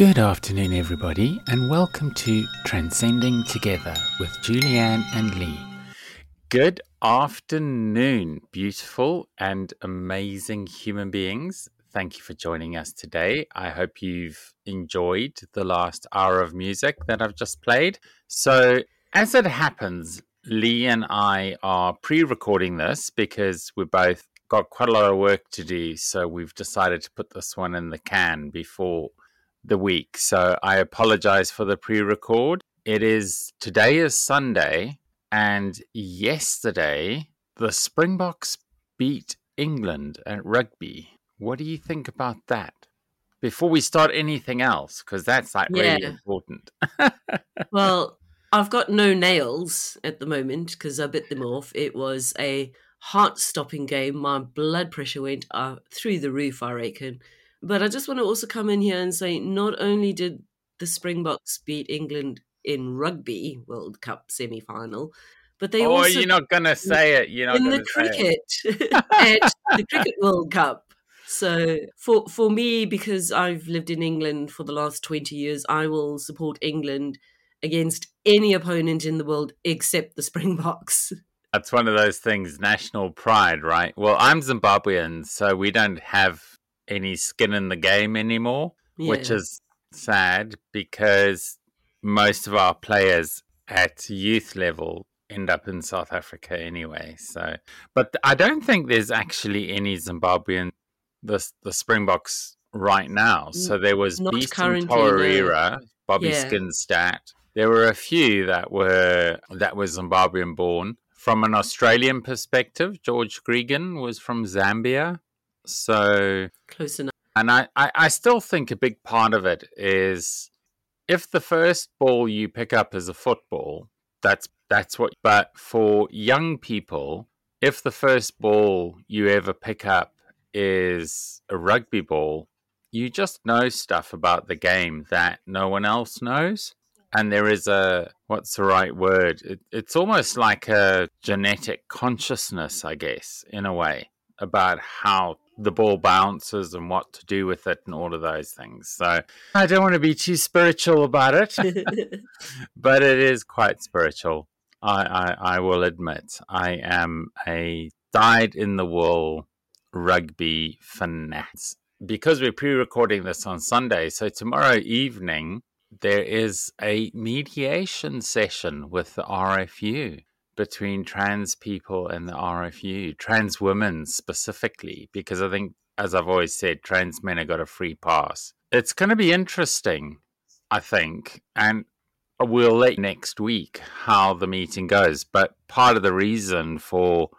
Good afternoon, everybody, and welcome to Transcending Together with Julianne and Lee. Good afternoon, beautiful and amazing human beings. Thank you for joining us today. I hope you've enjoyed the last hour of music that I've just played. So, as it happens, Lee and I are pre recording this because we both got quite a lot of work to do. So, we've decided to put this one in the can before the week. So I apologize for the pre record. It is today is Sunday, and yesterday the Springboks beat England at rugby. What do you think about that? Before we start anything else, because that's like yeah. really important. well, I've got no nails at the moment because I bit them off. It was a heart stopping game. My blood pressure went uh, through the roof, I reckon. But I just want to also come in here and say not only did the Springboks beat England in rugby World Cup semi final, but they oh, also. you're not going to say it. You're not in the cricket at the Cricket World Cup. So for for me, because I've lived in England for the last twenty years, I will support England against any opponent in the world except the Springboks. That's one of those things, national pride, right? Well, I'm Zimbabwean, so we don't have any skin in the game anymore, yeah. which is sad because most of our players at youth level end up in South Africa anyway. So, but I don't think there's actually any Zimbabwean the the Springboks right now. So there was Not Beast Mtawarira, Bobby yeah. Skinstad. There were a few that were that were Zimbabwean born. From an Australian perspective, George Gregan was from Zambia. So close enough. And I, I, I still think a big part of it is if the first ball you pick up is a football, that's that's what but for young people, if the first ball you ever pick up is a rugby ball, you just know stuff about the game that no one else knows. And there is a, what's the right word? It, it's almost like a genetic consciousness, I guess, in a way, about how the ball bounces and what to do with it and all of those things. So I don't want to be too spiritual about it, but it is quite spiritual. I, I, I will admit I am a dyed in the wool rugby fanatic. Because we're pre recording this on Sunday, so tomorrow evening there is a mediation session with the RFU between trans people and the RFU, trans women specifically, because I think, as I've always said, trans men have got a free pass. It's going to be interesting, I think, and we'll let next week how the meeting goes. But part of the reason for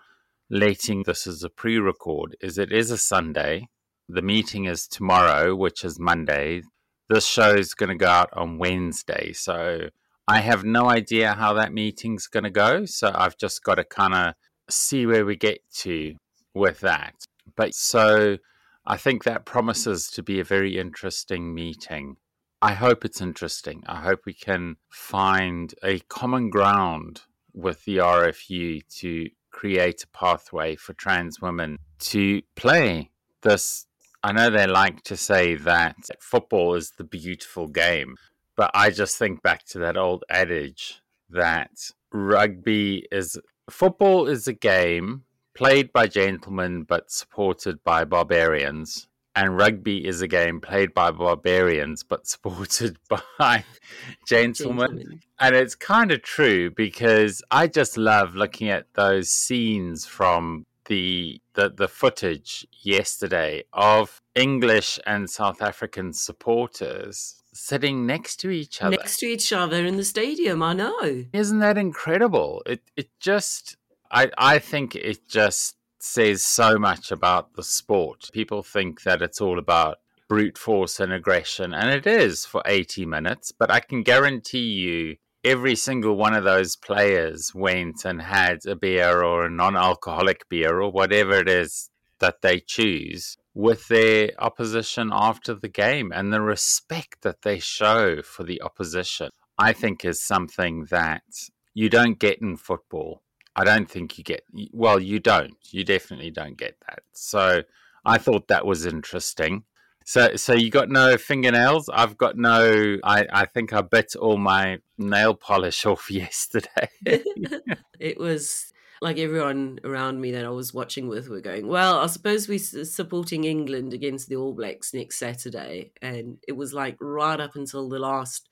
letting this as a pre record is it is a Sunday. The meeting is tomorrow, which is Monday. This show is going to go out on Wednesday. So I have no idea how that meeting's going to go. So I've just got to kind of see where we get to with that. But so I think that promises to be a very interesting meeting. I hope it's interesting. I hope we can find a common ground with the RFU to create a pathway for trans women to play this. I know they like to say that football is the beautiful game, but I just think back to that old adage that rugby is football is a game played by gentlemen but supported by barbarians. And rugby is a game played by barbarians but supported by gentlemen. gentlemen. And it's kind of true because I just love looking at those scenes from the, the the footage yesterday of English and South African supporters sitting next to each other. Next to each other in the stadium, I know. Isn't that incredible? It it just I I think it just says so much about the sport. People think that it's all about brute force and aggression, and it is for 80 minutes, but I can guarantee you every single one of those players went and had a beer or a non alcoholic beer or whatever it is that they choose with their opposition after the game and the respect that they show for the opposition, I think is something that you don't get in football. I don't think you get, well, you don't. You definitely don't get that. So I thought that was interesting. So, so you got no fingernails? I've got no. I, I think I bit all my nail polish off yesterday. it was like everyone around me that I was watching with were going, well, I suppose we're supporting England against the All Blacks next Saturday. And it was like right up until the last,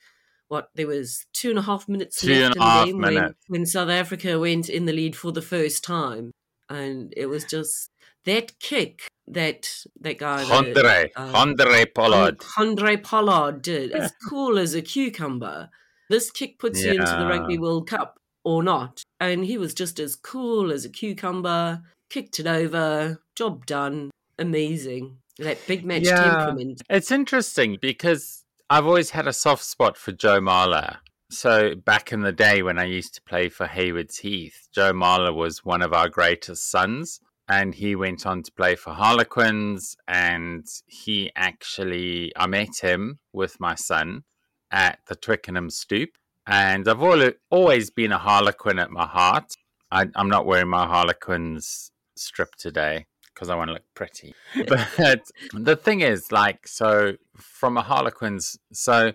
what, there was two and a half minutes Two left in the game when, when South Africa went in the lead for the first time. And it was just that kick that that guy, Andre, uh, Andre Pollard. Andre Pollard did. as cool as a cucumber. This kick puts you into the Rugby World Cup or not. And he was just as cool as a cucumber, kicked it over, job done. Amazing. That big match Yeah. temperament. It's interesting because I've always had a soft spot for Joe Marler. So back in the day when I used to play for Haywards Heath, Joe Marler was one of our greatest sons. And he went on to play for Harlequins. And he actually, I met him with my son at the Twickenham Stoop. And I've al- always been a Harlequin at my heart. I, I'm not wearing my Harlequins strip today because I want to look pretty. but the thing is, like, so from a Harlequins, so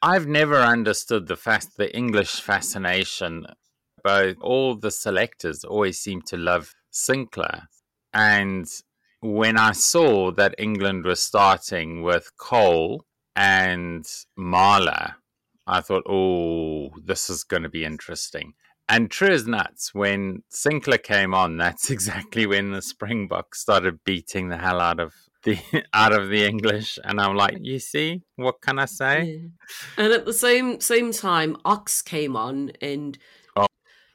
I've never understood the fast, the English fascination. But all the selectors always seem to love Sinckler, and when I saw that England was starting with Cole and Marler, I thought, oh, this is going to be interesting. And true as nuts, when Sinckler came on, that's exactly when the Springboks started beating the hell out of the out of the English. And I'm like, you see, what can I say? Yeah. And at the same same time, Ox came on and Oh.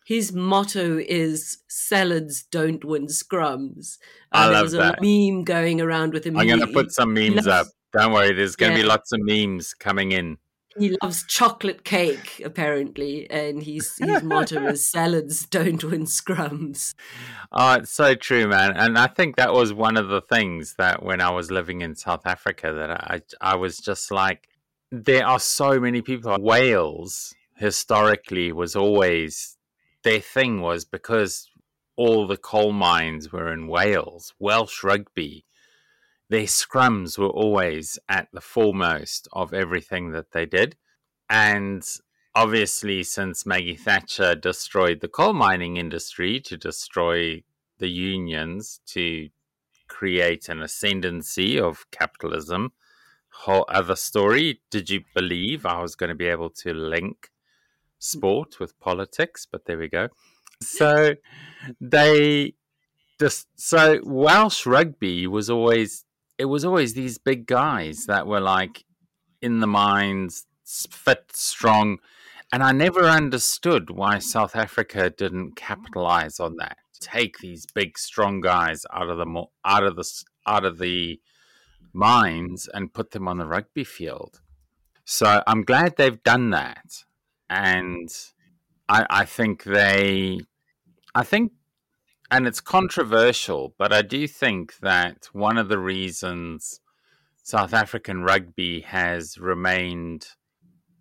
his motto is salads don't win scrums. I And there love was a that. meme going around with him. I'm going to put some memes loves- up. Don't worry, there's going to be lots of memes coming in. He loves chocolate cake apparently and his his motto is salads don't win scrums Oh, it's so true, man. And I think that was one of the things that when I was living in South Africa that I I was just like there are so many people Wales historically was always their thing was because all the coal mines were in Wales, Welsh rugby. Their scrums were always at the foremost of everything that they did. And obviously, since Maggie Thatcher destroyed the coal mining industry to destroy the unions to create an ascendancy of capitalism, whole other story. Did you believe I was going to be able to link sport with politics? But there we go. So they just so Welsh rugby was always it was always these big guys that were like in the mines, fit, strong, and I never understood why South Africa didn't capitalize on that. Take these big, strong guys out of the out of the out of the mines and put them on the rugby field. So I'm glad they've done that, and I, I think they, I think, and it's controversial, but I do think that one of the reasons South African rugby has remained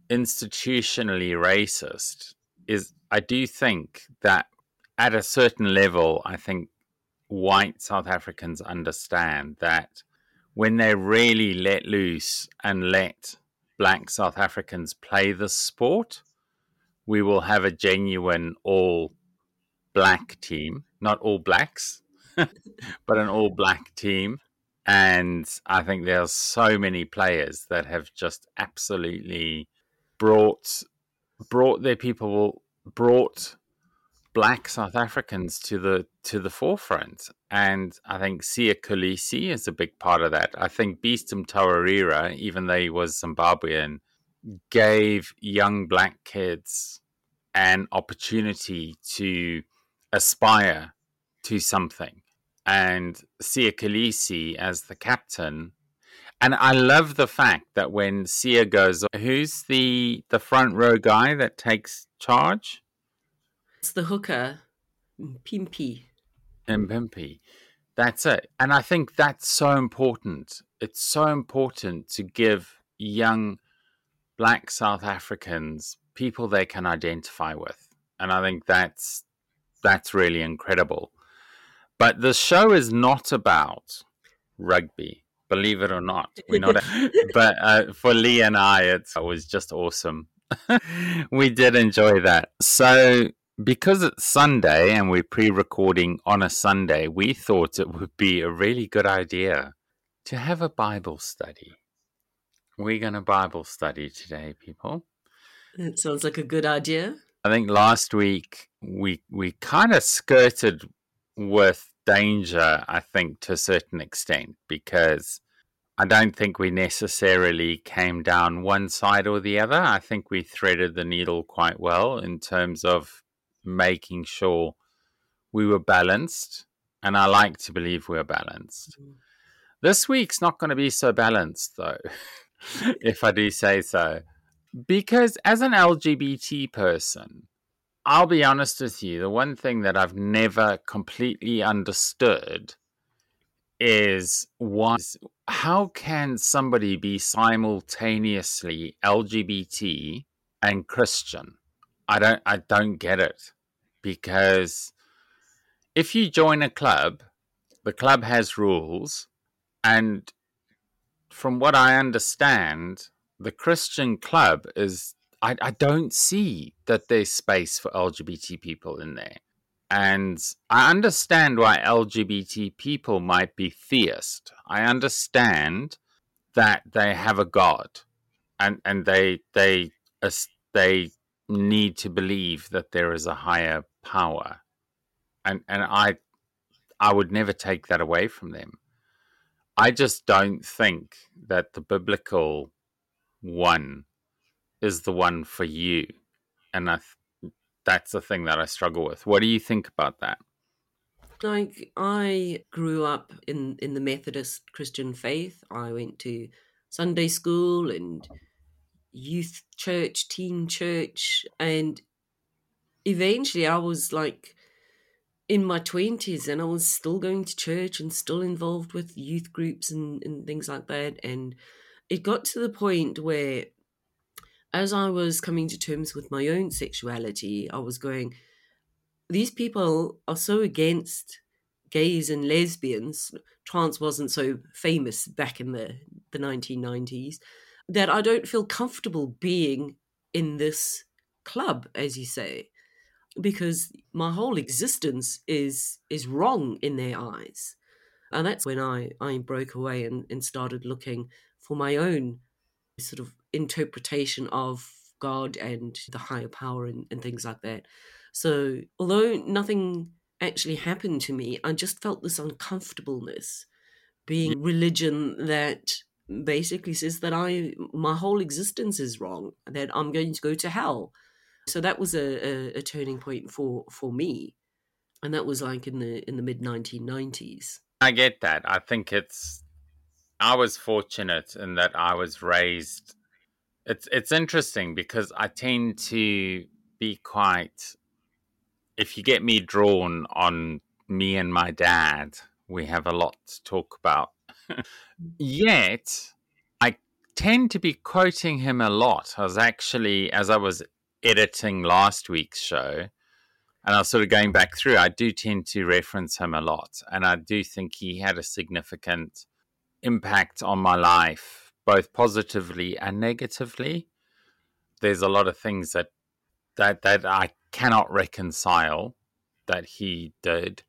institutionally racist is I do think that at a certain level, I think white South Africans understand that when they really let loose and let black South Africans play the sport, we will have a genuine all black team, not all blacks, but an all black team. And I think there are so many players that have just absolutely brought brought their people brought black South Africans to the to the forefront. And I think Siya Kolisi is a big part of that. I think Beast Mtawarira, even though he was Zimbabwean, gave young black kids an opportunity to aspire to something. And Siya Kolisi as the captain. And I love the fact that when Siya goes, who's the the front row guy that takes charge? it's the hooker pimpy in Pimpy. That's it. And I think that's so important. It's so important to give young black South Africans people they can identify with. And I think that's that's really incredible. But the show is not about rugby, believe it or not. We're not, but uh, for Lee and I, it was just awesome. we did enjoy that. So, because it's Sunday and we're pre recording on a Sunday, we thought it would be a really good idea to have a Bible study. We're going to Bible study today, people. It sounds like a good idea. I think last week we we kind of skirted with danger, I think, to a certain extent, because I don't think we necessarily came down one side or the other. I think we threaded the needle quite well in terms of making sure we were balanced. And I like to believe we're balanced. Mm-hmm. This week's not going to be so balanced, though, if I do say so. Because as an LGBT person, I'll be honest with you, the one thing that I've never completely understood is was how can somebody be simultaneously LGBT and Christian? I don't I don't get it. Because if you join a club, the club has rules and from what I understand, the Christian club is I, I don't see that there's space for LGBT people in there. And I understand why LGBT people might be theist. I understand that they have a God and, and they they they need to believe that there is a higher power. And and I I would never take that away from them. I just don't think that the biblical one is the one for you. And I th- that's the thing that I struggle with. What do you think about that? Like I grew up in in the Methodist Christian faith. I went to Sunday school and youth church, teen church, and eventually I was like in my 20s and I was still going to church and still involved with youth groups and, and things like that. And it got to the point where as I was coming to terms with my own sexuality, I was going, these people are so against gays and lesbians. Trans wasn't so famous back in the, the 1990s that I don't feel comfortable being in this club, as you say, because my whole existence is is wrong in their eyes. And that's when I, I broke away and, and started looking for my own sort of interpretation of God and the higher power and, and things like that. So, although nothing actually happened to me, I just felt this uncomfortableness being religion that basically says that I my whole existence is wrong, that I'm going to go to hell. So that was a, a, a turning point for for me, and that was like in the in the mid 1990s. I get that. I think it's I was fortunate in that I was raised. It's it's interesting because I tend to be quite. If you get me drawn on me and my dad, we have a lot to talk about. Yet, I tend to be quoting him a lot. I was actually, as I was editing last week's show, and I was sort of going back through, I do tend to reference him a lot. And I do think he had a significant impact on my life, both positively and negatively. There's a lot of things that that that I cannot reconcile that he did.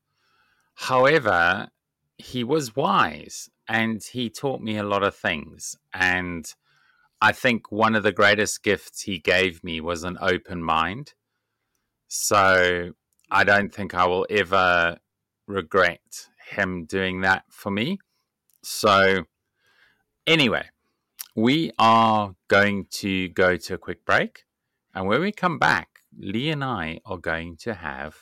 However, he was wise and he taught me a lot of things. And I think one of the greatest gifts he gave me was an open mind. So I don't think I will ever regret him doing that for me. So, anyway, we are going to go to a quick break. And when we come back, Lee and I are going to have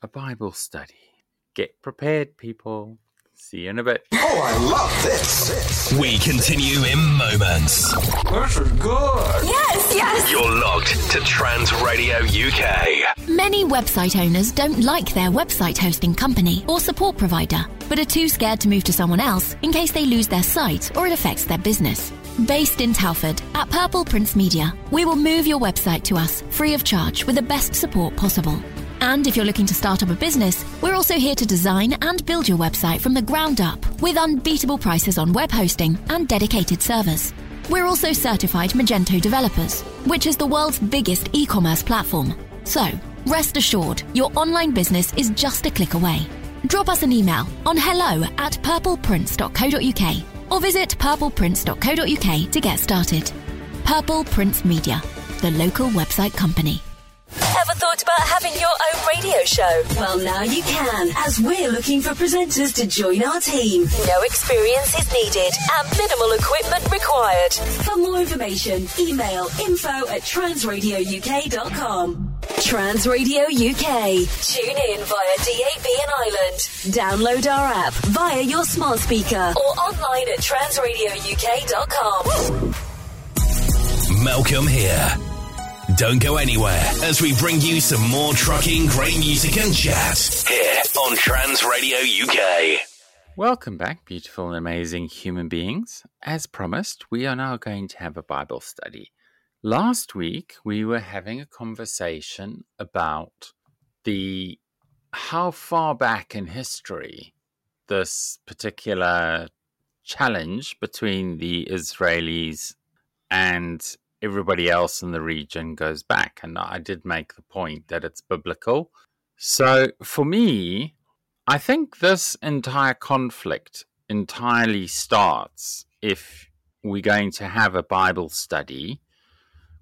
a Bible study. Get prepared, people. See you in a bit. Oh, I love this. We continue in moments. This is good. Yes, yes. You're logged to Trans Radio UK. Many website owners don't like their website hosting company or support provider, but are too scared to move to someone else in case they lose their site or it affects their business. Based in Telford, at Purple Prince Media, we will move your website to us free of charge with the best support possible. And if you're looking to start up a business, we're also here to design and build your website from the ground up with unbeatable prices on web hosting and dedicated servers. We're also certified Magento developers, which is the world's biggest e commerce platform. So, rest assured, your online business is just a click away. Drop us an email on hello at purpleprince.co.uk or visit purpleprince.co.uk to get started. Purple Prince Media, the local website company. Ever thought about having your own radio show? Well, now you can, as we're looking for presenters to join our team. No experience is needed and minimal equipment required. For more information, email info at transradiouk.com. Transradio UK. Tune in via DAB and Ireland. Download our app via your smart speaker or online at transradiouk.com. Malcolm here. Don't go anywhere as we bring you some more trucking, great music and chat here on Trans Radio UK. Welcome back, beautiful and amazing human beings. As promised, we are now going to have a Bible study. Last week, we were having a conversation about the how far back in history this particular challenge between the Israelis and everybody else in the region goes back. And I did make the point that it's biblical. So for me, I think this entire conflict entirely starts if we're going to have a Bible study.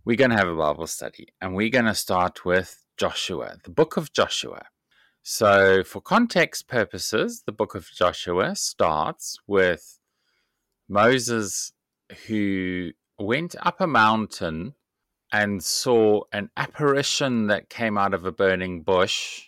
We're going to have a Bible study, and we're going to start with Joshua, the book of Joshua. So, for context purposes, the book of Joshua starts with Moses, who went up a mountain and saw an apparition that came out of a burning bush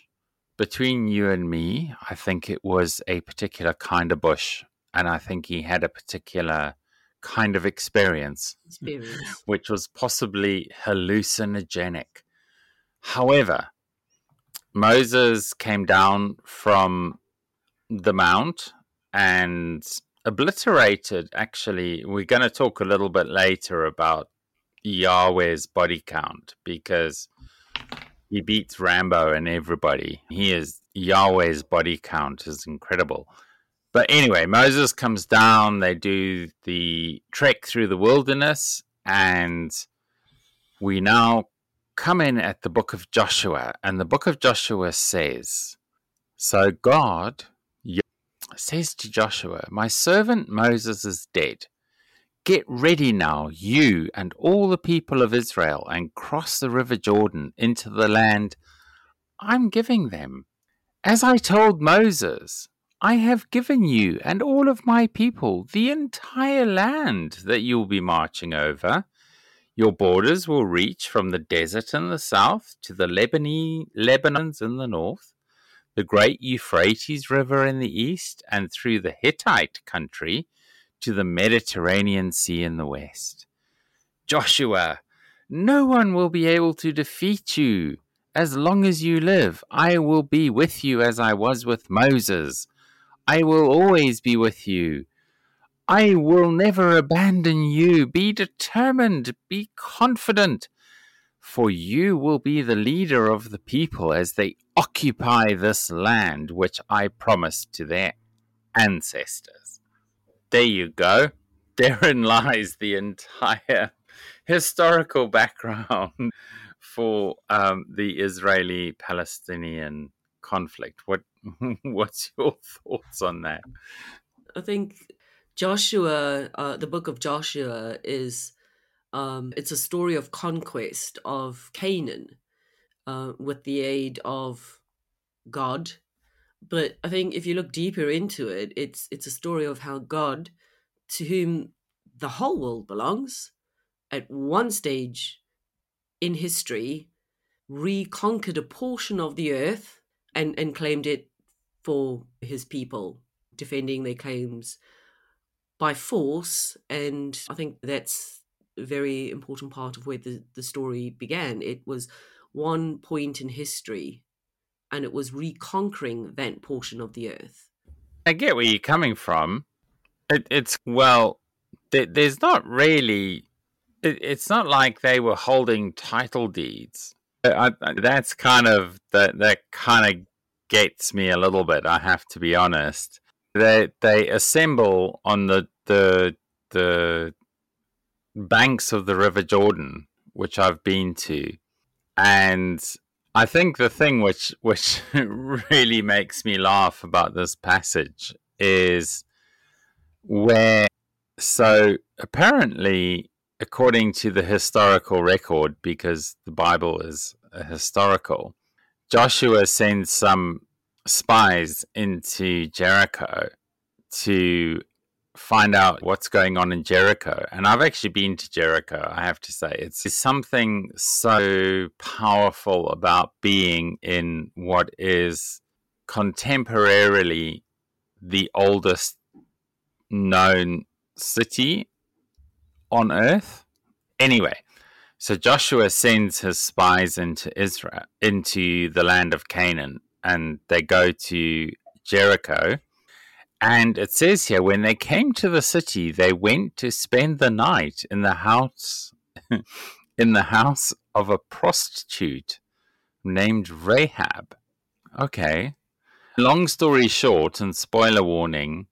between you and me. I think it was a particular kind of bush, and I think he had a particular kind of experience, Experience. which was possibly hallucinogenic. However, Moses came down from the mount and obliterated. Actually, we're going to talk a little bit later about Yahweh's body count because he beats Rambo and everybody. He is Yahweh's body count is incredible. But anyway, Moses comes down. They do the trek through the wilderness, and we now come in at the book of Joshua. And the book of Joshua says, So God says to Joshua, My servant Moses is dead. Get ready now, you and all the people of Israel, and cross the river Jordan into the land I'm giving them. As I told Moses, I have given you and all of my people the entire land that you'll be marching over. Your borders will reach from the desert in the south to the Lebanese, Lebanons in the north, the great Euphrates River in the east, and through the Hittite country to the Mediterranean Sea in the west. Joshua, no one will be able to defeat you. As long as you live, I will be with you as I was with Moses. I will always be with you. I will never abandon you. Be determined, be confident, for you will be the leader of the people as they occupy this land which I promised to their ancestors. There you go. Therein lies the entire historical background for um, the Israeli Palestinian conflict. What what's your thoughts on that? I think Joshua, uh, the book of Joshua, is um, it's a story of conquest of Canaan uh, with the aid of God. But I think if you look deeper into it, it's it's a story of how God, to whom the whole world belongs, at one stage in history, reconquered a portion of the earth and, and claimed it for his people, defending their claims by force. And I think that's very important part of where the, the story began. It was one point in history, and it was reconquering that portion of the earth. I get where you're coming from. It, it's well, there, there's not really. It, it's not like they were holding title deeds. I, I, that's kind of that that kind of gets me a little bit. I have to be honest. They they assemble on the the the banks of the River Jordan, which I've been to, and I think the thing which which really makes me laugh about this passage is where so apparently according to the historical record because the Bible is historical Joshua sends some spies into Jericho to find out what's going on in Jericho. And I've actually been to Jericho, I have to say. It's something so powerful about being in what is contemporarily the oldest known city on earth. Anyway, so Joshua sends his spies into Israel, into the land of Canaan, and they go to Jericho and it says here, when they came to the city, they went to spend the night in the house in the house of a prostitute named Rahab. Okay. Long story short, and spoiler warning,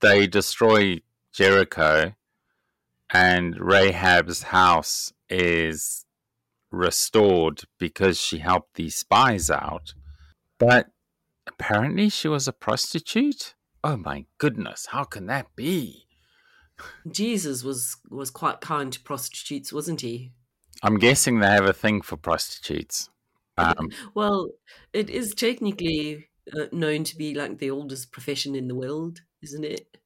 they destroy Jericho and Rahab's house is restored because she helped these spies out. But apparently she was a prostitute? Oh my goodness, how can that be? Jesus was was quite kind to prostitutes, wasn't he? I'm guessing they have a thing for prostitutes. Um, well, it is technically uh, known to be like the oldest profession in the world, isn't it?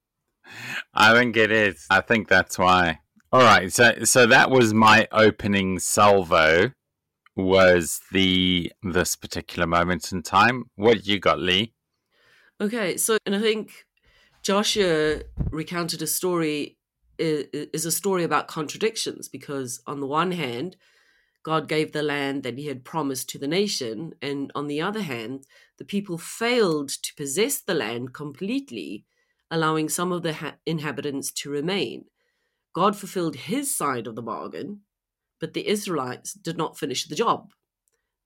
I think it is. I think that's why. All right, so so that was my opening salvo. Was the this particular moment in time? What you got, Lee? Okay, so and I think Joshua recounted a story is a story about contradictions because on the one hand, God gave the land that he had promised to the nation, and on the other hand, the people failed to possess the land completely, allowing some of the ha- inhabitants to remain. God fulfilled his side of the bargain, but the Israelites did not finish the job.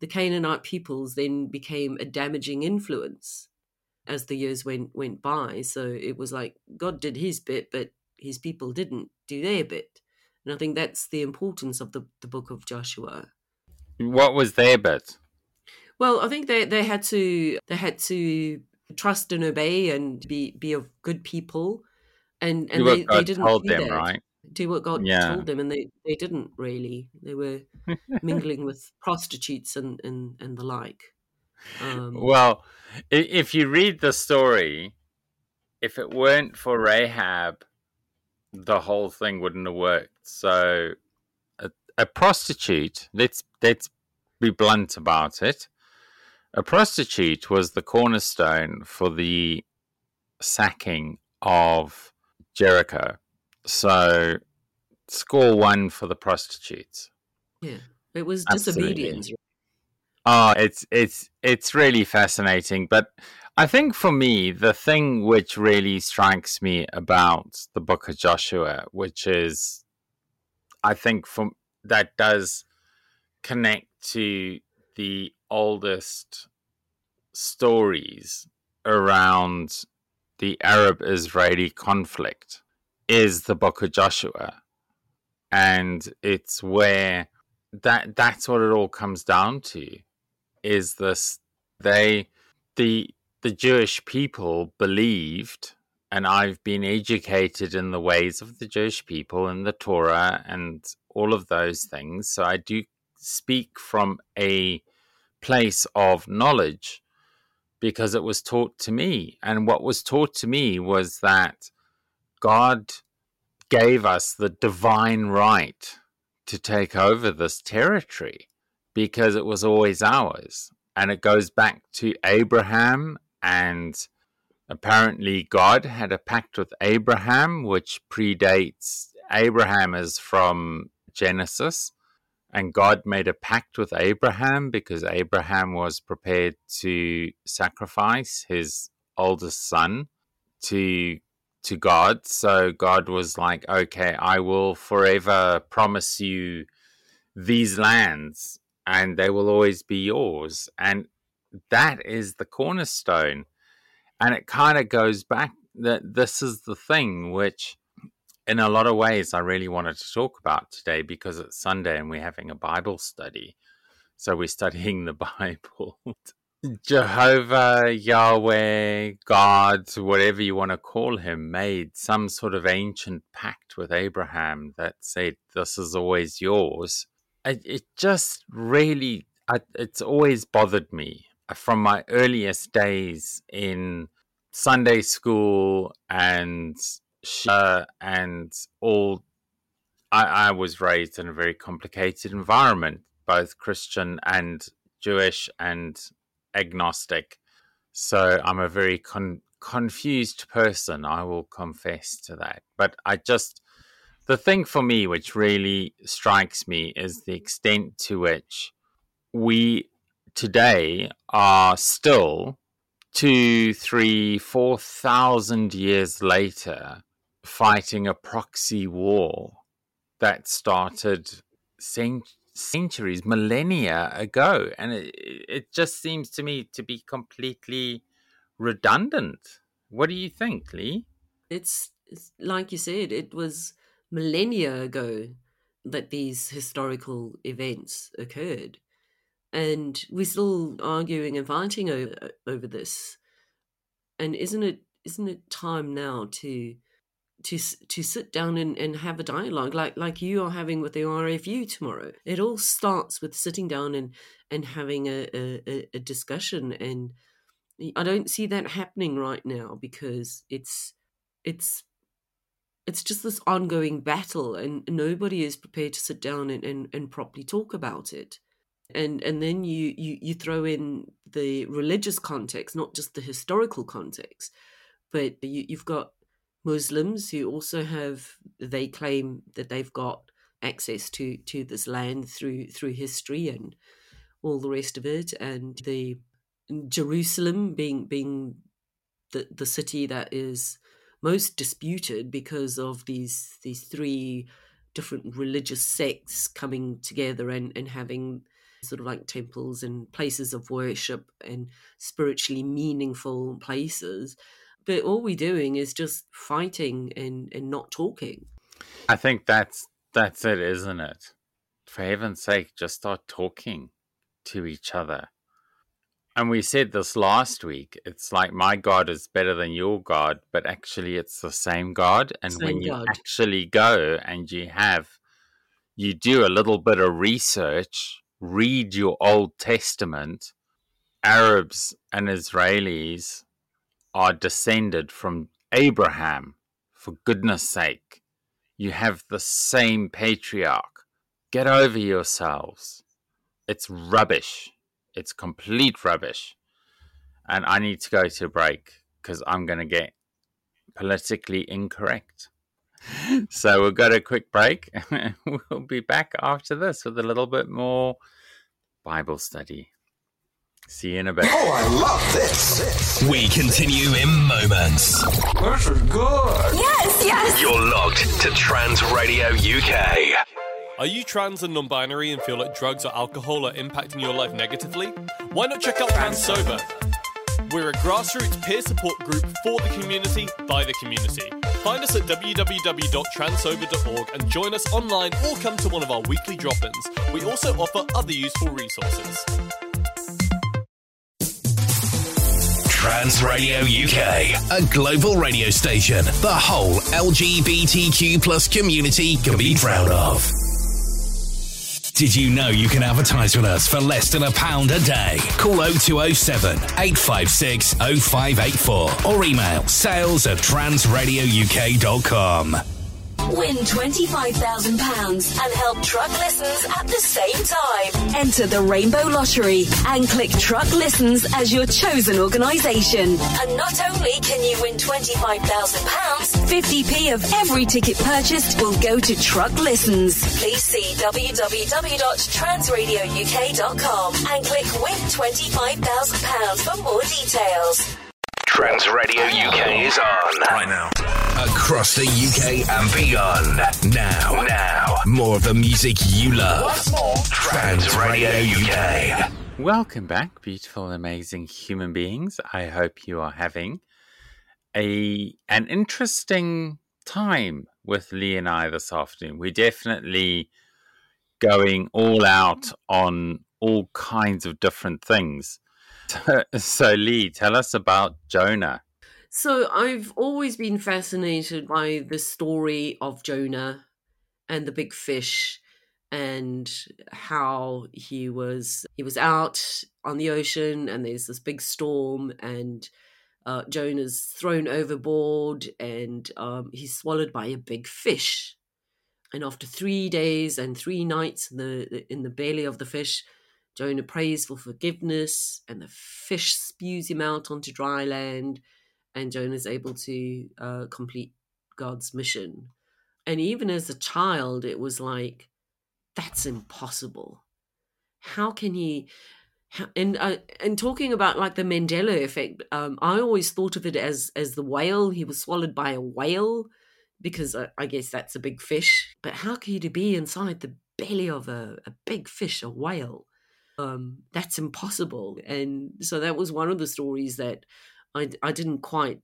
The Canaanite peoples then became a damaging influence as the years went went by. So it was like God did his bit, but his people didn't do their bit. And I think that's the importance of the, the book of Joshua. What was their bit? Well, I think they, they had to they had to trust and obey and be be of good people, and and they, they didn't told do them that. right. Do what God Yeah. told them, and they, they didn't really. They were mingling with prostitutes and, and, and the like. Um, Well, if you read the story, if it weren't for Rahab, the whole thing wouldn't have worked. So, a, a prostitute. Let's let's be blunt about it. A prostitute was the cornerstone for the sacking of Jericho. So, score one for the prostitutes. yeah, it was Absolutely. disobedience. Oh, it's it's it's really fascinating. But I think for me, the thing which really strikes me about the book of Joshua, which is, I think, from that does connect to the oldest stories around the Arab-Israeli conflict, is the book of Joshua, and it's where that that's what it all comes down to is this they the the Jewish people believed and I've been educated in the ways of the Jewish people and the Torah and all of those things. So I do speak from a place of knowledge because it was taught to me. And what was taught to me was that God gave us the divine right to take over this territory because it was always ours. And it goes back to Abraham, and apparently God had a pact with Abraham, which predates Abraham is from Genesis. And God made a pact with Abraham because Abraham was prepared to sacrifice his oldest son to to God. So God was like, okay, I will forever promise you these lands and they will always be yours. And that is the cornerstone. And it kind of goes back that this is the thing which, in a lot of ways, I really wanted to talk about today because it's Sunday and we're having a Bible study. So we're studying the Bible. Jehovah, Yahweh, God, whatever you want to call him, made some sort of ancient pact with Abraham that said, This is always yours. It, it just really, it's always bothered me from my earliest days in Sunday school and and all. I, I was raised in a very complicated environment, both Christian and Jewish and agnostic. So I'm a very con- confused person. I will confess to that. But I just, the thing for me which really strikes me is the extent to which we today are still two, three, four thousand years later fighting a proxy war that started cent- centuries, millennia ago. And it, it just seems to me to be completely redundant. What do you think, Lee? It's, it's like you said, it was millennia ago that these historical events occurred. And we're still arguing and fighting over, over this. And isn't it isn't it time now to to to sit down and, and have a dialogue like like you are having with the RFU tomorrow. It all starts with sitting down and and having a, a, a discussion and I don't see that happening right now because it's it's it's just this ongoing battle and nobody is prepared to sit down and, and, and properly talk about it. And and then you, you you throw in the religious context not just the historical context but you, you've got Muslims who also have they claim that they've got access to to this land through through history and all the rest of it. And the Jerusalem being being the the city that is most disputed because of these these three different religious sects coming together and and having sort of like temples and places of worship and spiritually meaningful places but all we're doing is just fighting and, and not talking. I think that's that's it, isn't it? For heaven's sake, just start talking to each other. And we said this last week. It's like my God is better than your God, but actually it's the same God. And same when you God. actually go and you have you do a little bit of research, read your Old Testament, Arabs and Israelis are descended from Abraham, for goodness sake. You have the same patriarch. Get over yourselves. It's rubbish. It's complete rubbish. And I need to go to a break because I'm going to get politically incorrect. so we'll go to a quick break. we'll be back after this with a little bit more Bible study. See you in a bit. Oh, I love this. We continue in moments. This is good. Yes, yes. You're locked to Trans Radio UK. Are you trans and non binary and feel like drugs or alcohol are impacting your life negatively? Why not check out Trans Sober? We're a grassroots peer support group for the community, by the community. Find us at www.transober.org and join us online or come to one of our weekly drop ins. We also offer other useful resources. Trans Radio UK, a global radio station the whole LGBTQ plus community can be proud of. Did you know you can advertise with us for less than a pound a day? Call 0207 856 0584 or email sales at transradiouk.com. Win £25,000 and help truck listens at the same time. Enter the Rainbow Lottery and click Truck Listens as your chosen organisation. And not only can you win £25,000, 50p of every ticket purchased will go to Truck Listens. Please see www.transradiouk.com and click Win £25,000 for more details. Trans Radio UK is on right now. Across the UK and beyond. Now, now, more of the music you love. Trans Radio UK. Welcome back, beautiful, amazing human beings. I hope you are having a an interesting time with Lee and I this afternoon. We're definitely going all out on all kinds of different things. So, Lee, tell us about Jonah. So I've always been fascinated by the story of Jonah and the big fish and how he was he was out on the ocean and there's this big storm and uh, Jonah's thrown overboard and um, he's swallowed by a big fish. And after three days and three nights in the in the belly of the fish, Jonah prays for forgiveness, and the fish spews him out onto dry land, and Jonah is able to uh, complete God's mission. And even as a child, it was like, that's impossible. How can he? and uh, and talking about like the Mandela effect, um, I always thought of it as as the whale. He was swallowed by a whale because I, I guess that's a big fish. But how could he be inside the belly of a, a big fish, a whale? Um, that's impossible. And so that was one of the stories that I I didn't quite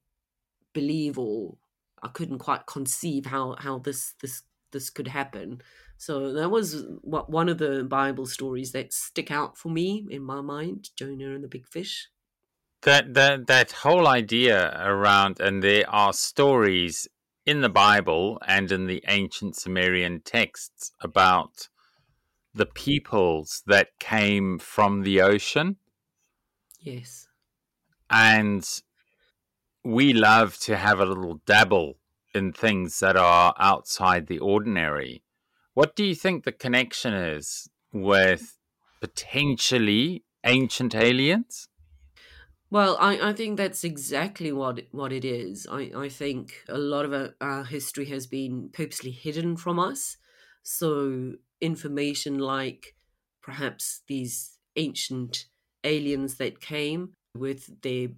believe or I couldn't quite conceive how how this this this could happen. So that was what one of the Bible stories that stick out for me in my mind, Jonah and the big fish. That that that whole idea around and there are stories in the Bible and in the ancient Sumerian texts about the peoples that came from the ocean. Yes. And we love to have a little dabble in things that are outside the ordinary. What do you think the connection is with potentially ancient aliens? Well, I, I think that's exactly what what it is. I, I think a lot of our, our history has been purposely hidden from us. So information like perhaps these ancient aliens that came with their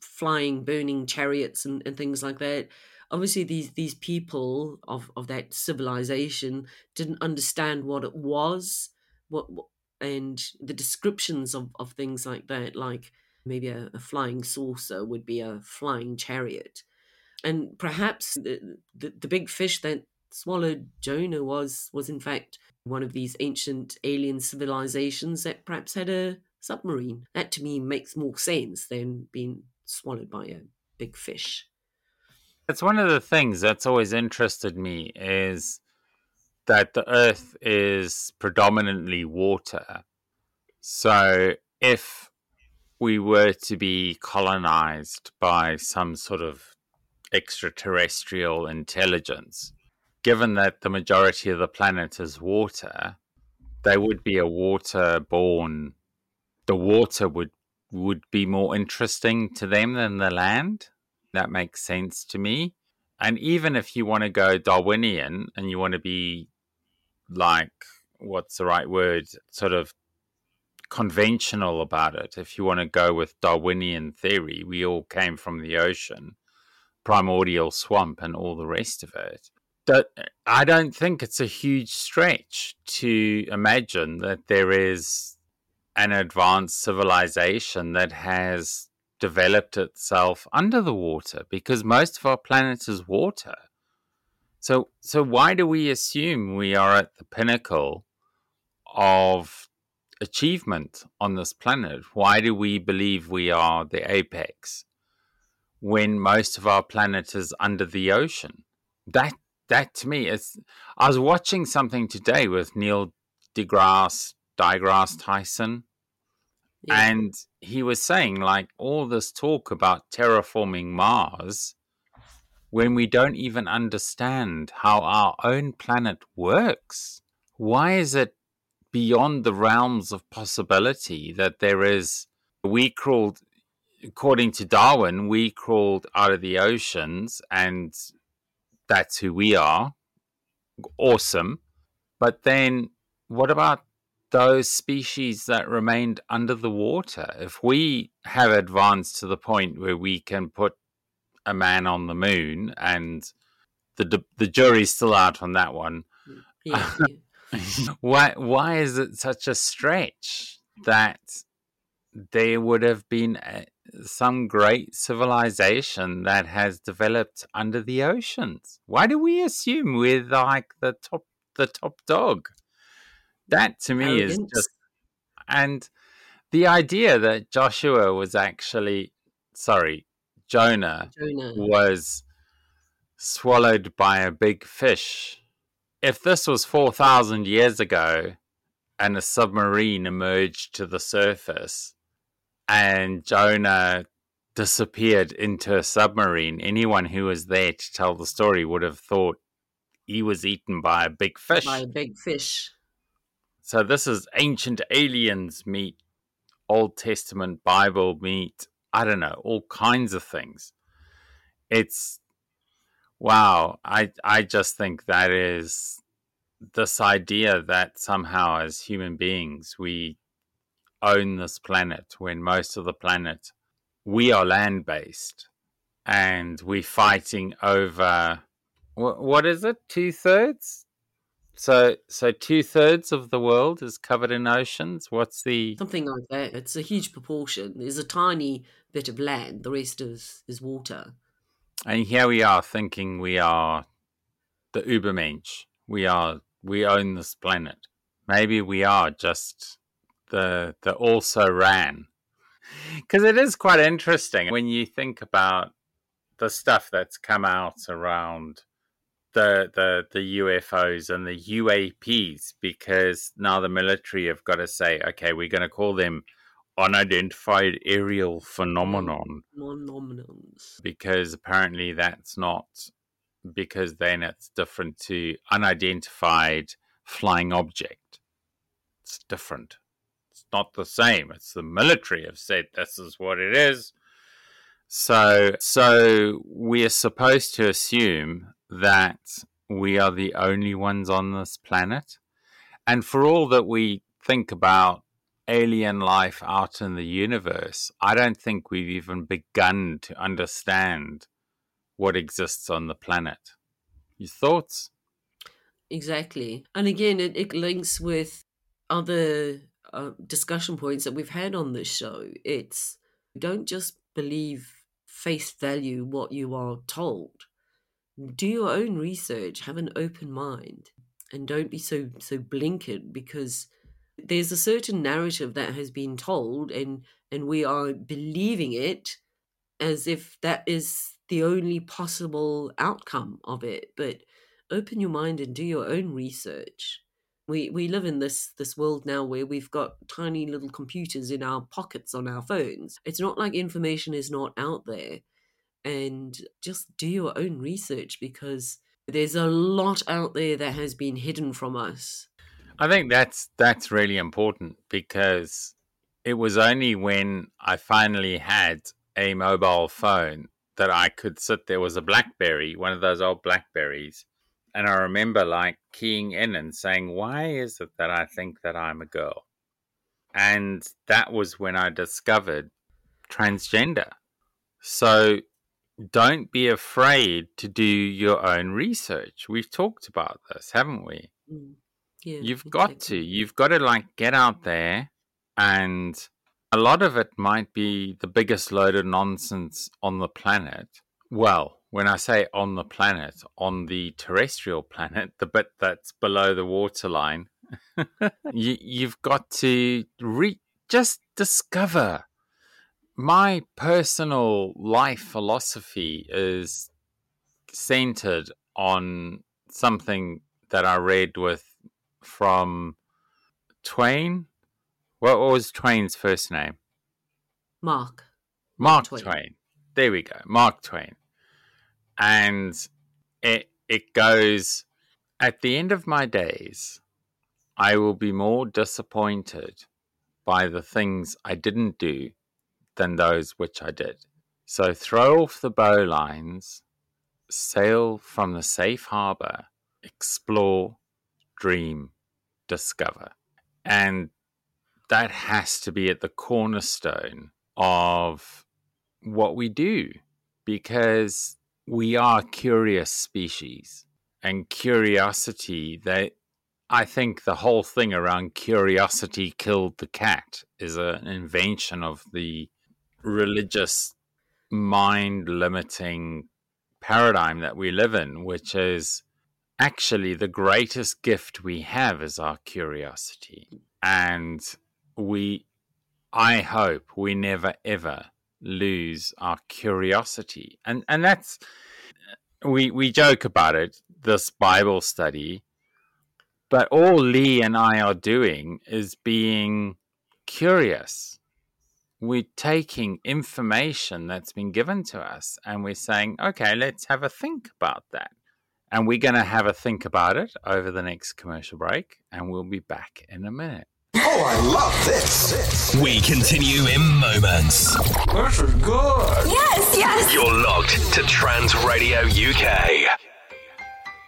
flying, burning chariots and, and things like that. Obviously these these people of of that civilization didn't understand what it was what, and the descriptions of of things like that like maybe a, a flying saucer would be a flying chariot. And perhaps the, the, the big fish that swallowed jonah was was in fact one of these ancient alien civilizations that perhaps had a submarine that to me makes more sense than being swallowed by a big fish it's one of the things that's always interested me is that the earth is predominantly water. So if we were to be colonized by some sort of extraterrestrial intelligence, given that the majority of the planet is water, they would be a water-borne. The water would would be more interesting to them than the land. That makes sense to me. And even if you want to go Darwinian and you want to be like, what's the right word, sort of conventional about it, if you want to go with Darwinian theory, we all came from the ocean, primordial swamp, and all the rest of it. I don't think it's a huge stretch to imagine that there is an advanced civilization that has developed itself under the water because most of our planet is water. So, so why do we assume we are at the pinnacle of achievement on this planet? Why do we believe we are the apex when most of our planet is under the ocean? That, that to me is. I was watching something today with Neil deGrasse, deGrasse Tyson, yeah. And he was saying, like, all this talk about terraforming Mars when we don't even understand how our own planet works. Why is it beyond the realms of possibility that there is? We crawled, according to Darwin, we crawled out of the oceans, and that's who we are. Awesome. But then what about those species that remained under the water. If we have advanced to the point where we can put a man on the moon, and the the jury's still out on that one. Yeah, why why is it such a stretch that there would have been a, some great civilization that has developed under the oceans? Why do we assume we're like the top the top dog? That to me is just and the idea that Joshua was actually sorry, Jonah Jonah. was swallowed by a big fish. If this was 4,000 years ago and a submarine emerged to the surface and Jonah disappeared into a submarine, anyone who was there to tell the story would have thought he was eaten by a big fish. by a big fish. So this is ancient aliens meet Old Testament Bible meet I don't know all kinds of things. It's wow. I I just think that is this idea that somehow as human beings we own this planet when most of the planet we are land based and we're fighting over what, what is it two thirds so, so two thirds of the world is covered in oceans. What's the? Something like that. It's a huge proportion. There's a tiny bit of land. The rest is is water. And here we are thinking we are the Ubermensch. We are we own this planet. Maybe we are just the the also ran. Because it is quite interesting when you think about the stuff that's come out around the the the UFOs and the UAPs because now the military have got to say, okay, we're going to call them unidentified aerial phenomenon Monominons. because apparently that's not because then it's different to unidentified flying object. It's different. It's not the same. It's the military have said this is what it is. So so we're supposed to assume that we are the only ones on this planet. And for all that we think about alien life out in the universe, I don't think we've even begun to understand what exists on the planet. Your thoughts? Exactly. And again, it, it links with other uh, discussion points that we've had on this show. It's don't just believe face value what you are told. Do your own research, have an open mind, and don't be so so blinkered because there's a certain narrative that has been told and and we are believing it as if that is the only possible outcome of it. But open your mind and do your own research. We we live in this this world now where we've got tiny little computers in our pockets on our phones. It's not like information is not out there. And just do your own research because there's a lot out there that has been hidden from us. I think that's that's really important because it was only when I finally had a mobile phone that I could sit there was a Blackberry, one of those old Blackberries, and I remember like keying in and saying, "Why is it that I think that I'm a girl?" And that was when I discovered transgender. So don't be afraid to do your own research. We've talked about this, haven't we? Mm. Yeah, You've got to. You've got to like get out there and a lot of it might be the biggest load of nonsense on the planet. Well, when I say on the planet, on the terrestrial planet, the bit that's below the waterline, you, you've got to re- just discover. My personal life philosophy is centered on something that I read with from Twain. What was Twain's first name? Mark. Mark Twain. Twain. There we go. Mark Twain. And it it goes at the end of my days, I will be more disappointed by the things I didn't do than those which I did. So throw off the bowlines, sail from the safe harbor, explore, dream, discover. And that has to be at the cornerstone of what we do because we are curious species and curiosity that I think the whole thing around curiosity killed the cat is an invention of the religious mind limiting paradigm that we live in, which is actually the greatest gift we have is our curiosity. And we, I hope, we never ever lose our curiosity. And, and that's, we, we joke about it, this Bible study, but all Lee and I are doing is being curious we're taking information that's been given to us and we're saying, okay, let's have a think about that. And we're going to have a think about it over the next commercial break, and we'll be back in a minute. Oh, I love this. We continue in moments. This is good. Yes, yes. You're locked to Trans Radio UK.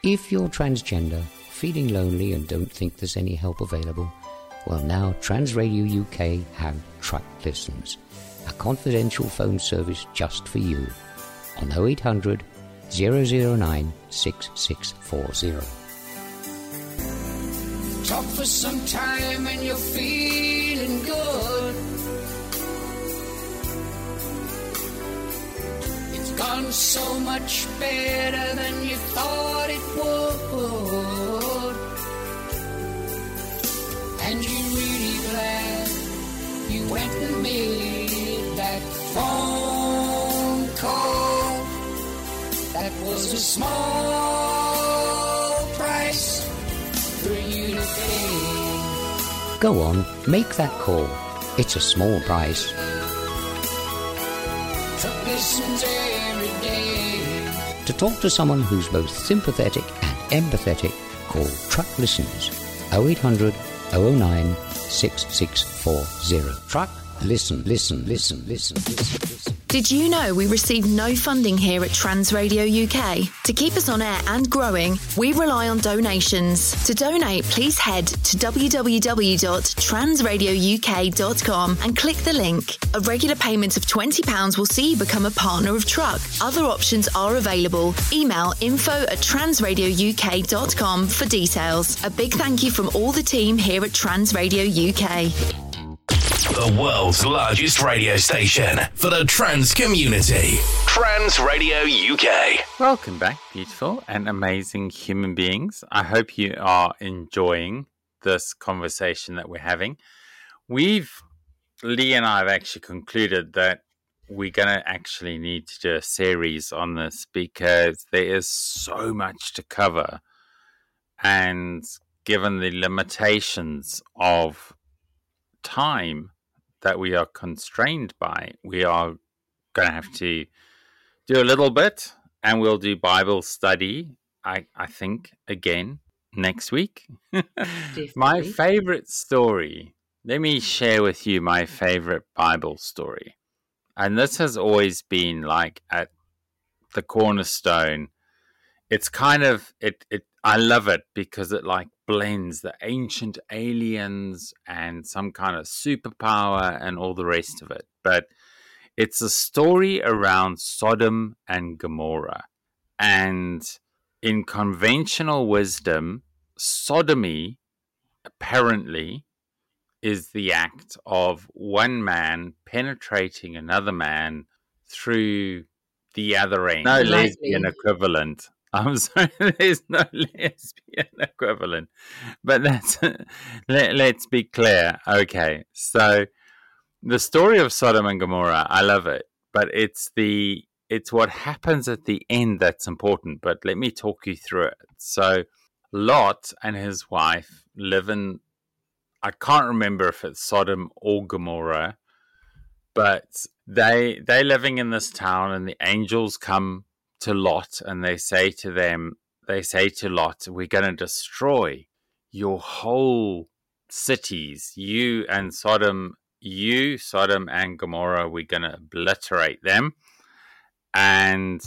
If you're transgender, feeling lonely, and don't think there's any help available, well, now Trans Radio UK have TRUK Listens, a confidential phone service just for you on 0800 009 6640. Talk for some time and you're feeling good. It's gone so much better than you thought it would. And you're really glad you went and made that phone call. That was a small Go on, make that call. It's a small price. TRUK listens every day. To talk to someone who's both sympathetic and empathetic, call TRUK Listens 0800 009 6640. TRUK Listen, listen, listen, listen, listen. Did you know we receive no funding here at Trans Radio UK? To keep us on air and growing, we rely on donations. To donate, please head to www.transradiouk.com and click the link. A regular payment of £20 will see you become a partner of TRUK. Other options are available. Email info at transradiouk.com for details. A big thank you from all the team here at Trans Radio UK. The world's largest radio station for the trans community. Trans Radio UK. Welcome back, beautiful and amazing human beings. I hope you are enjoying this conversation that we're having. We've, Lee and I have actually concluded that we're going to actually need to do a series on this because there is so much to cover. And given the limitations of time that we are constrained by, we are going to have to do a little bit and we'll do Bible study, I, I think, again next week. my favorite story, let me share with you my mm-hmm. favorite Bible story. And this has always been like at the cornerstone. It's kind of it it I love it because it like blends the ancient aliens and some kind of superpower and all the rest of it. But it's a story around Sodom and Gomorrah. And in conventional wisdom, sodomy apparently is the act of one man penetrating another man through the other end. No lesbian equivalent. I'm sorry, there's no lesbian equivalent. But that's let, let's be clear. Okay. So the story of Sodom and Gomorrah, I love it, but it's the it's what happens at the end that's important. But let me talk you through it. So Lot and his wife live in I can't remember if it's Sodom or Gomorrah, but they they living in this town and the angels come to Lot and they say to them they say to Lot, We're gonna destroy your whole cities, you and Sodom, you, Sodom and Gomorrah, we're gonna obliterate them. And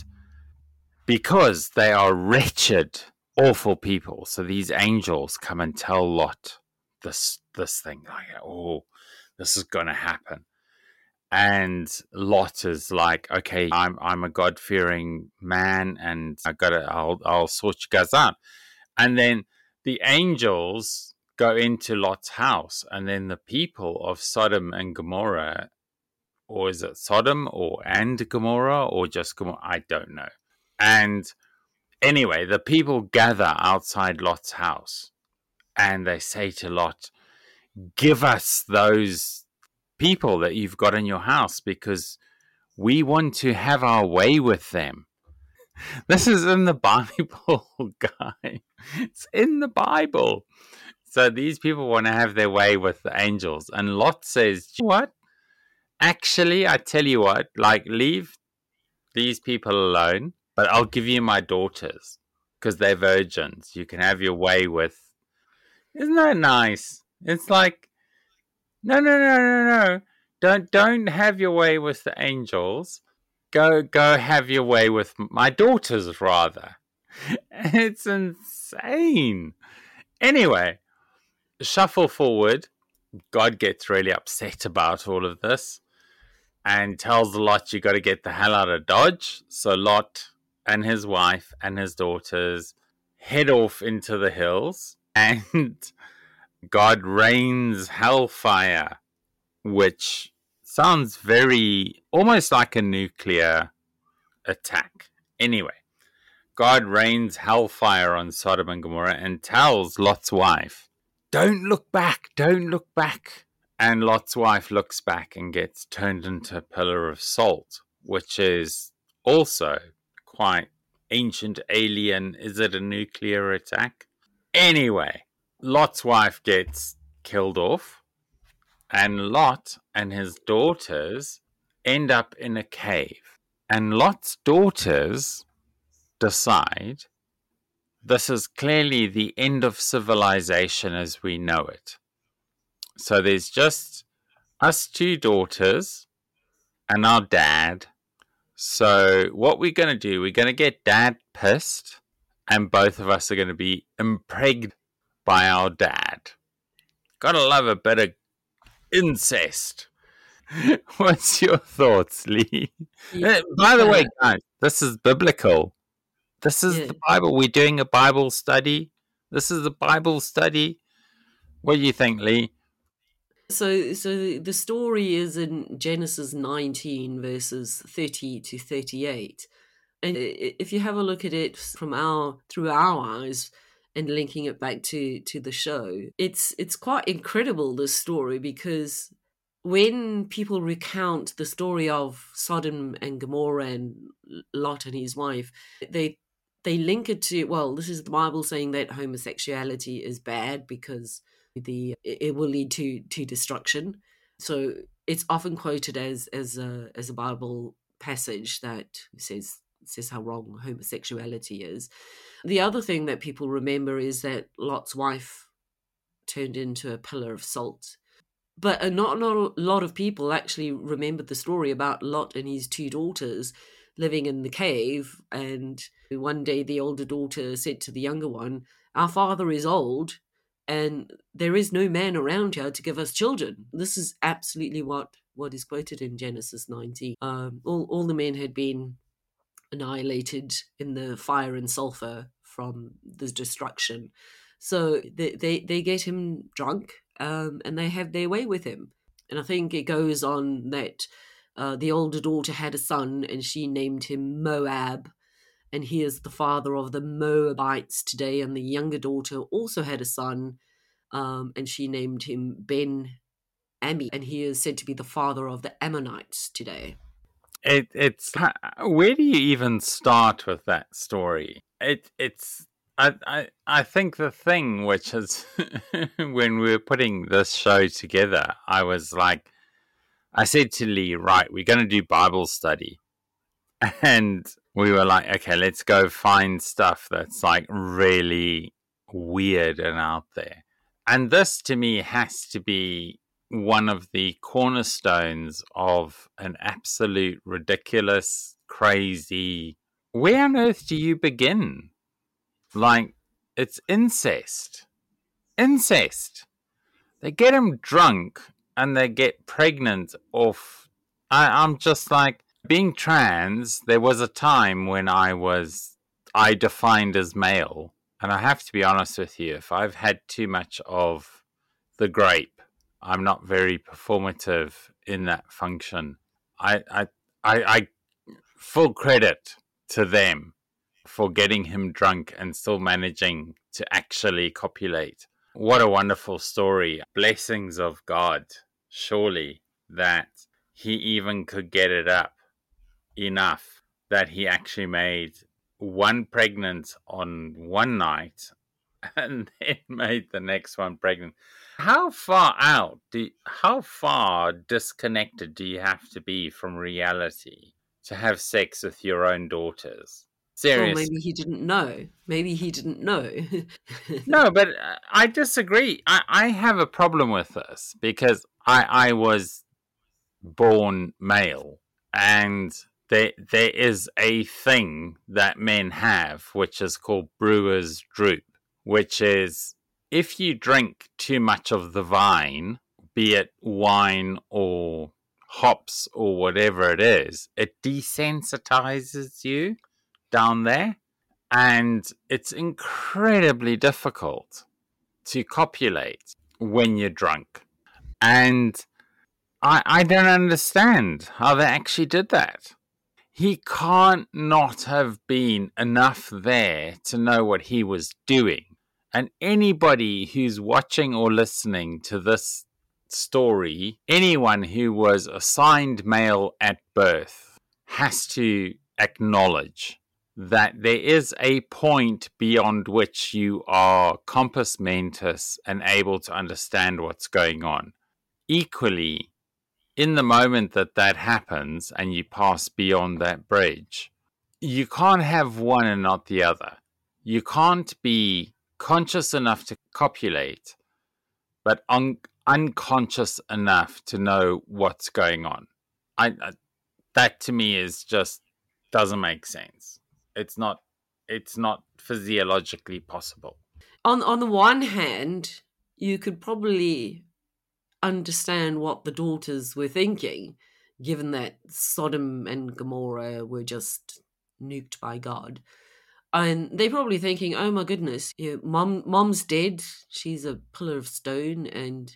because they are wretched, awful people, so these angels come and tell Lot this this thing like oh this is going to happen and lot is like okay i'm i'm a god-fearing man and i gotta i'll i'll sort you guys out. And then the angels go into lot's house and then the people of sodom and gomorrah or is it sodom or and gomorrah or just gomorrah? I don't know. And anyway the people gather outside lot's house and they say to lot give us those people that you've got in your house because we want to have our way with them. This is in the Bible, guy. It's in the Bible. So these people want to have their way with the angels. And Lot says, What? Actually, I tell you what, like, leave these people alone, but I'll give you my daughters because they're virgins. You can have your way with. Isn't that nice? It's like no, no, no, no, no. Don't don't have your way with the angels. Go go have your way with my daughters rather. It's insane. Anyway, shuffle forward. God gets really upset about all of this and tells Lot you got to get the hell out of Dodge. So Lot and his wife and his daughters head off into the hills and God rains hellfire, which sounds very almost like a nuclear attack. Anyway, God rains hellfire on Sodom and Gomorrah and tells Lot's wife, Don't look back, don't look back. And Lot's wife looks back and gets turned into a pillar of salt, which is also quite ancient alien. Is it a nuclear attack? Anyway, Lot's wife gets killed off, and Lot and his daughters end up in a cave. And Lot's daughters decide this is clearly the end of civilization as we know it. So there's just us two daughters and our dad. So what we're going to do, we're going to get dad pissed, and both of us are going to be impregnated by our dad. Gotta love a bit of incest. What's your thoughts, Lee? Yeah. Uh, by the way, uh, guys, this is biblical. This is yeah. the Bible. We're doing a Bible study. This is a Bible study. What do you think, Lee? So, so the story is in Genesis 19, verses 30 to 38. And if you have a look at it from our through our eyes, and linking it back to to the show it's it's quite incredible this story because when people recount the story of Sodom and Gomorrah and Lot and his wife they they link it to well this is the bible saying that homosexuality is bad because the it will lead to to destruction. So it's often quoted as as a as a bible passage that says says how wrong homosexuality is the other thing that people remember is that Lot's wife turned into a pillar of salt. But uh, not, not a lot of people actually remembered the story about Lot and his two daughters living in the cave. And one day the older daughter said to the younger one, Our father is old and there is no man around here to give us children. This is absolutely what, what is quoted in Genesis 19. Um, all, all the men had been annihilated in the fire and sulfur from the destruction. So they they, they get him drunk um, and they have their way with him. And I think it goes on that uh, the older daughter had a son and she named him Moab. And he is the father of the Moabites today. And the younger daughter also had a son um, and she named him Ben Ami. And he is said to be the father of the Ammonites today. It, it's where do you even start with that story? It it's I I I think the thing which is when we were putting this show together, I was like, I said to Lee, right, we're going to do Bible study, and we were like, okay, let's go find stuff that's like really weird and out there, and this to me has to be one of the cornerstones of an absolute ridiculous, crazy. Where on earth do you begin? Like, it's incest. Incest. they get him drunk and they get pregnant off. I, I'm just like being trans. There was a time when I was I defined as male, and I have to be honest with you. If I've had too much of the grape, I'm not very performative in that function. I I I, I full credit to them for getting him drunk and still managing to actually copulate. What a wonderful story. Blessings of God, surely, that he even could get it up enough that he actually made one pregnant on one night and then made the next one pregnant. How far out do how far disconnected do you have to be from reality to have sex with your own daughters? Seriously. Or maybe he didn't know. Maybe he didn't know. no, but uh, I disagree. I, I have a problem with this because I, I was born male and there there is a thing that men have which is called brewer's droop, which is if you drink too much of the vine, be it wine or hops or whatever it is, it desensitizes you down there. And it's incredibly difficult to copulate when you're drunk. And I, I don't understand how they actually did that. He can't not have been enough there to know what he was doing. And anybody who's watching or listening to this story, anyone who was assigned male at birth has to acknowledge that there is a point beyond which you are compos mentis and able to understand what's going on. Equally, in the moment that that happens and you pass beyond that bridge, you can't have one and not the other. You can't be conscious enough to copulate, but un- unconscious enough to know what's going on. I, I that to me is just doesn't make sense. It's not it's not physiologically possible. On on the one hand, you could probably understand what the daughters were thinking, given that Sodom and Gomorrah were just nuked by God. And they're probably thinking, "Oh my goodness, mom, mom's dead. She's a pillar of stone, and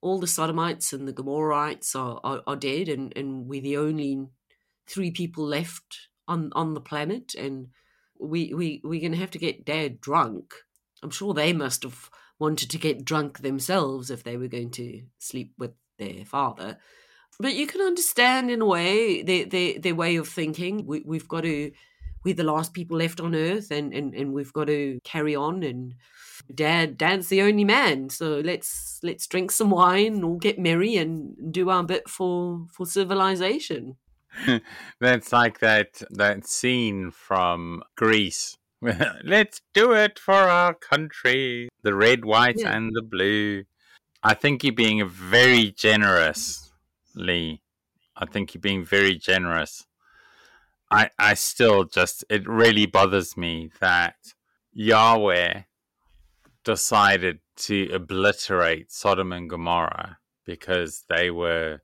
all the Sodomites and the Gomorrites are, are, are dead, and, and we're the only three people left on on the planet, and we we we're gonna have to get dad drunk. I'm sure they must have wanted to get drunk themselves if they were going to sleep with their father. But you can understand in a way their their, their way of thinking. We, we've got to we're the last people left on earth and, and, and we've got to carry on and dad dad's the only man so let's let's drink some wine or get merry and do our bit for for civilization That's like that that scene from Grease Let's do it for our country. The red, white, yeah. and the blue. I think you're being very generous, Lee. I think you're being very generous. I I still just it really bothers me that Yahweh decided to obliterate Sodom and Gomorrah because they were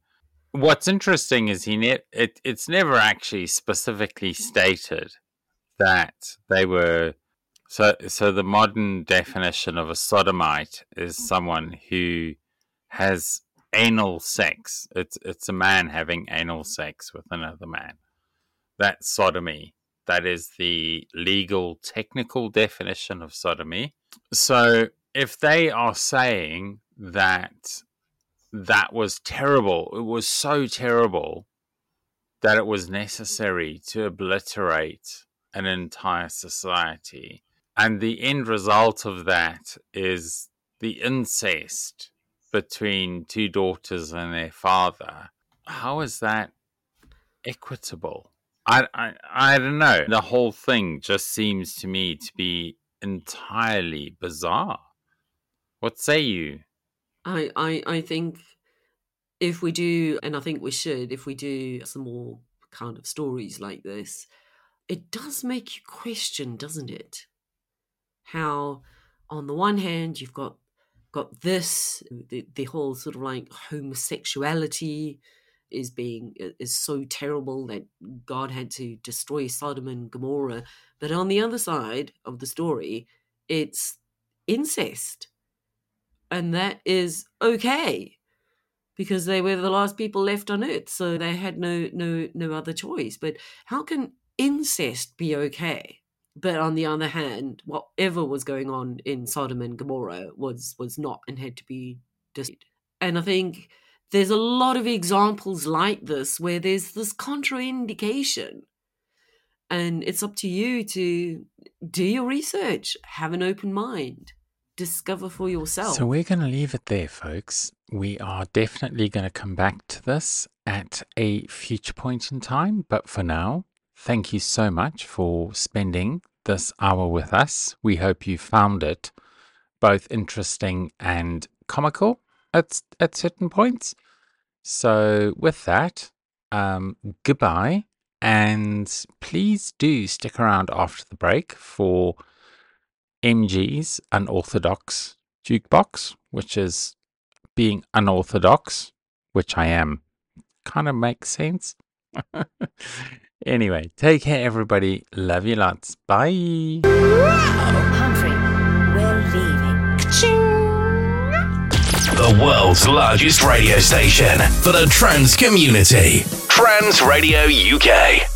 What's interesting is he ne- it, it's never actually specifically stated that they were so so the modern definition of a sodomite is someone who has anal sex. It's it's a man having anal sex with another man. That's sodomy. That is the legal technical definition of sodomy. So if they are saying that that was terrible. It was so terrible that it was necessary to obliterate an entire society. And the end result of that is the incest between two daughters and their father. How is that equitable? I, I, I don't know. The whole thing just seems to me to be entirely bizarre. What say you? I, I, I think if we do, and I think we should, if we do some more kind of stories like this, it does make you question, doesn't it? How, on the one hand, you've got got this, the, the whole sort of like homosexuality is being is so terrible that God had to destroy Sodom and Gomorrah. But on the other side of the story, it's incest. And that is okay because they were the last people left on earth, so they had no no no other choice. But how can incest be okay? But on the other hand, whatever was going on in Sodom and Gomorrah was was not and had to be destroyed. And I think there's a lot of examples like this where there's this contraindication. And it's up to you to do your research, have an open mind, discover for yourself. So we're going to leave it there, folks. We are definitely going to come back to this at a future point in time. But for now, thank you so much for spending this hour with us. We hope you found it both interesting and comical at, at certain points. So, with that, um, goodbye. And please do stick around after the break for MG's Unorthodox Jukebox, which is being unorthodox, which I am. Kind of makes sense. anyway, take care, everybody. Love you lots. Bye. The world's largest radio station for the trans community. Trans Radio UK.